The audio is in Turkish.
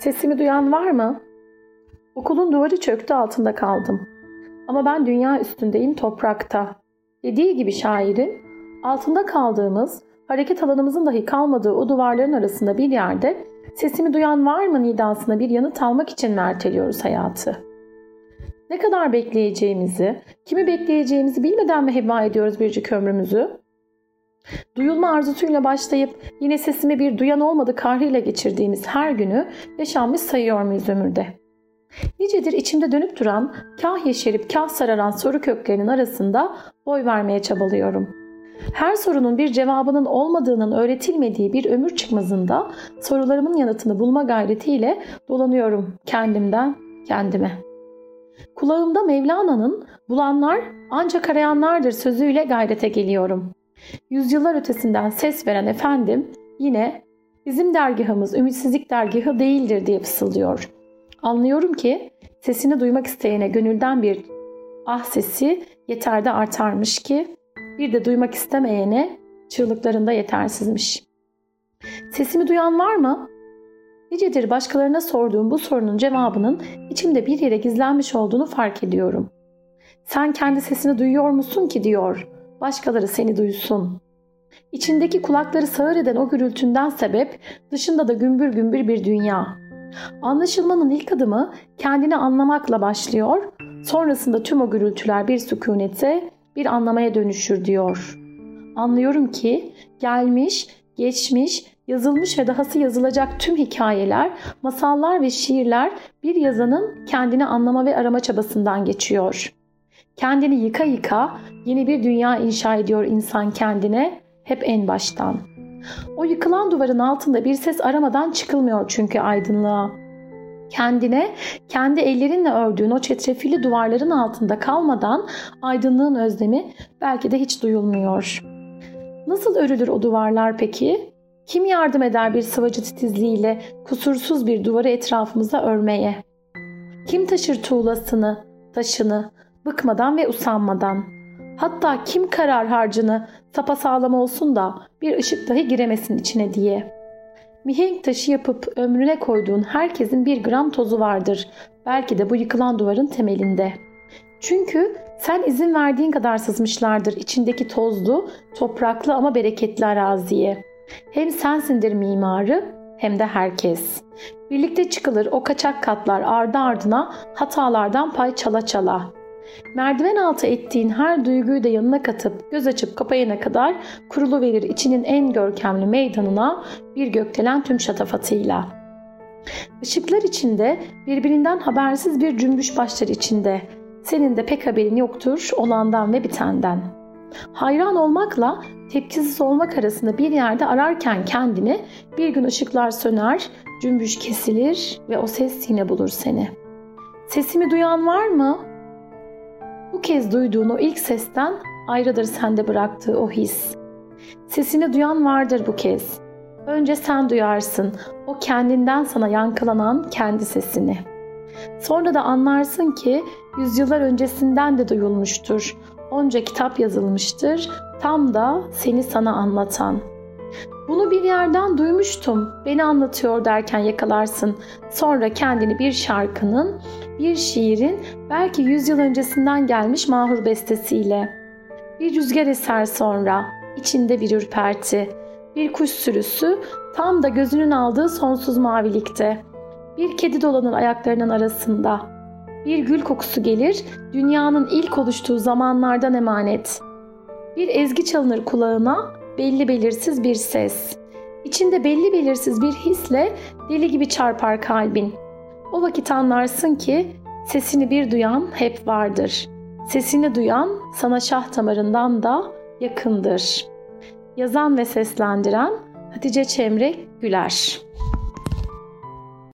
Sesimi duyan var mı? Okulun duvarı çöktü altında kaldım. Ama ben dünya üstündeyim toprakta. Dediği gibi şairin altında kaldığımız, hareket alanımızın dahi kalmadığı o duvarların arasında bir yerde sesimi duyan var mı nidasına bir yanıt almak için merteliyoruz hayatı. Ne kadar bekleyeceğimizi, kimi bekleyeceğimizi bilmeden mi heba ediyoruz biricik ömrümüzü? Duyulma arzusuyla başlayıp yine sesimi bir duyan olmadı kahrıyla geçirdiğimiz her günü yaşanmış sayıyor muyuz ömürde? Nicedir içimde dönüp duran, kah yeşerip kah sararan soru köklerinin arasında boy vermeye çabalıyorum. Her sorunun bir cevabının olmadığının öğretilmediği bir ömür çıkmazında sorularımın yanıtını bulma gayretiyle dolanıyorum kendimden kendime. Kulağımda Mevlana'nın bulanlar ancak arayanlardır sözüyle gayrete geliyorum. Yüzyıllar ötesinden ses veren efendim yine bizim dergahımız ümitsizlik dergahı değildir diye fısıldıyor. Anlıyorum ki sesini duymak isteyene gönülden bir ah sesi yeter de artarmış ki bir de duymak istemeyene çığlıklarında yetersizmiş. Sesimi duyan var mı? Nicedir başkalarına sorduğum bu sorunun cevabının içimde bir yere gizlenmiş olduğunu fark ediyorum. Sen kendi sesini duyuyor musun ki diyor başkaları seni duysun. İçindeki kulakları sağır eden o gürültünden sebep dışında da gümbür gümbür bir dünya. Anlaşılmanın ilk adımı kendini anlamakla başlıyor, sonrasında tüm o gürültüler bir sükunete, bir anlamaya dönüşür diyor. Anlıyorum ki gelmiş, geçmiş, yazılmış ve dahası yazılacak tüm hikayeler, masallar ve şiirler bir yazanın kendini anlama ve arama çabasından geçiyor. Kendini yıka yıka yeni bir dünya inşa ediyor insan kendine hep en baştan. O yıkılan duvarın altında bir ses aramadan çıkılmıyor çünkü aydınlığa. Kendine, kendi ellerinle ördüğün o çetrefilli duvarların altında kalmadan aydınlığın özlemi belki de hiç duyulmuyor. Nasıl örülür o duvarlar peki? Kim yardım eder bir sıvacı titizliğiyle kusursuz bir duvarı etrafımıza örmeye? Kim taşır tuğlasını, taşını, bıkmadan ve usanmadan. Hatta kim karar harcını sapasağlam olsun da bir ışık dahi giremesin içine diye. Mihenk taşı yapıp ömrüne koyduğun herkesin bir gram tozu vardır. Belki de bu yıkılan duvarın temelinde. Çünkü sen izin verdiğin kadar sızmışlardır içindeki tozlu, topraklı ama bereketli araziye. Hem sensindir mimarı hem de herkes. Birlikte çıkılır o kaçak katlar ardı ardına hatalardan pay çala çala. Merdiven altı ettiğin her duyguyu da yanına katıp göz açıp kapayana kadar kurulu verir içinin en görkemli meydanına bir gökdelen tüm şatafatıyla. Işıklar içinde birbirinden habersiz bir cümbüş başlar içinde. Senin de pek haberin yoktur olandan ve bitenden. Hayran olmakla tepkisiz olmak arasında bir yerde ararken kendini bir gün ışıklar söner, cümbüş kesilir ve o ses yine bulur seni. Sesimi duyan var mı? Bu kez duyduğun o ilk sesten ayrıdır sende bıraktığı o his. Sesini duyan vardır bu kez. Önce sen duyarsın o kendinden sana yankılanan kendi sesini. Sonra da anlarsın ki yüzyıllar öncesinden de duyulmuştur. Onca kitap yazılmıştır tam da seni sana anlatan. Bunu bir yerden duymuştum. Beni anlatıyor derken yakalarsın. Sonra kendini bir şarkının, bir şiirin belki yüzyıl öncesinden gelmiş mahur bestesiyle. Bir rüzgar eser sonra, içinde bir ürperti. Bir kuş sürüsü tam da gözünün aldığı sonsuz mavilikte. Bir kedi dolanır ayaklarının arasında. Bir gül kokusu gelir, dünyanın ilk oluştuğu zamanlardan emanet. Bir ezgi çalınır kulağına, belli belirsiz bir ses. İçinde belli belirsiz bir hisle deli gibi çarpar kalbin. O vakit anlarsın ki sesini bir duyan hep vardır. Sesini duyan sana şah damarından da yakındır. Yazan ve seslendiren Hatice Çemre Güler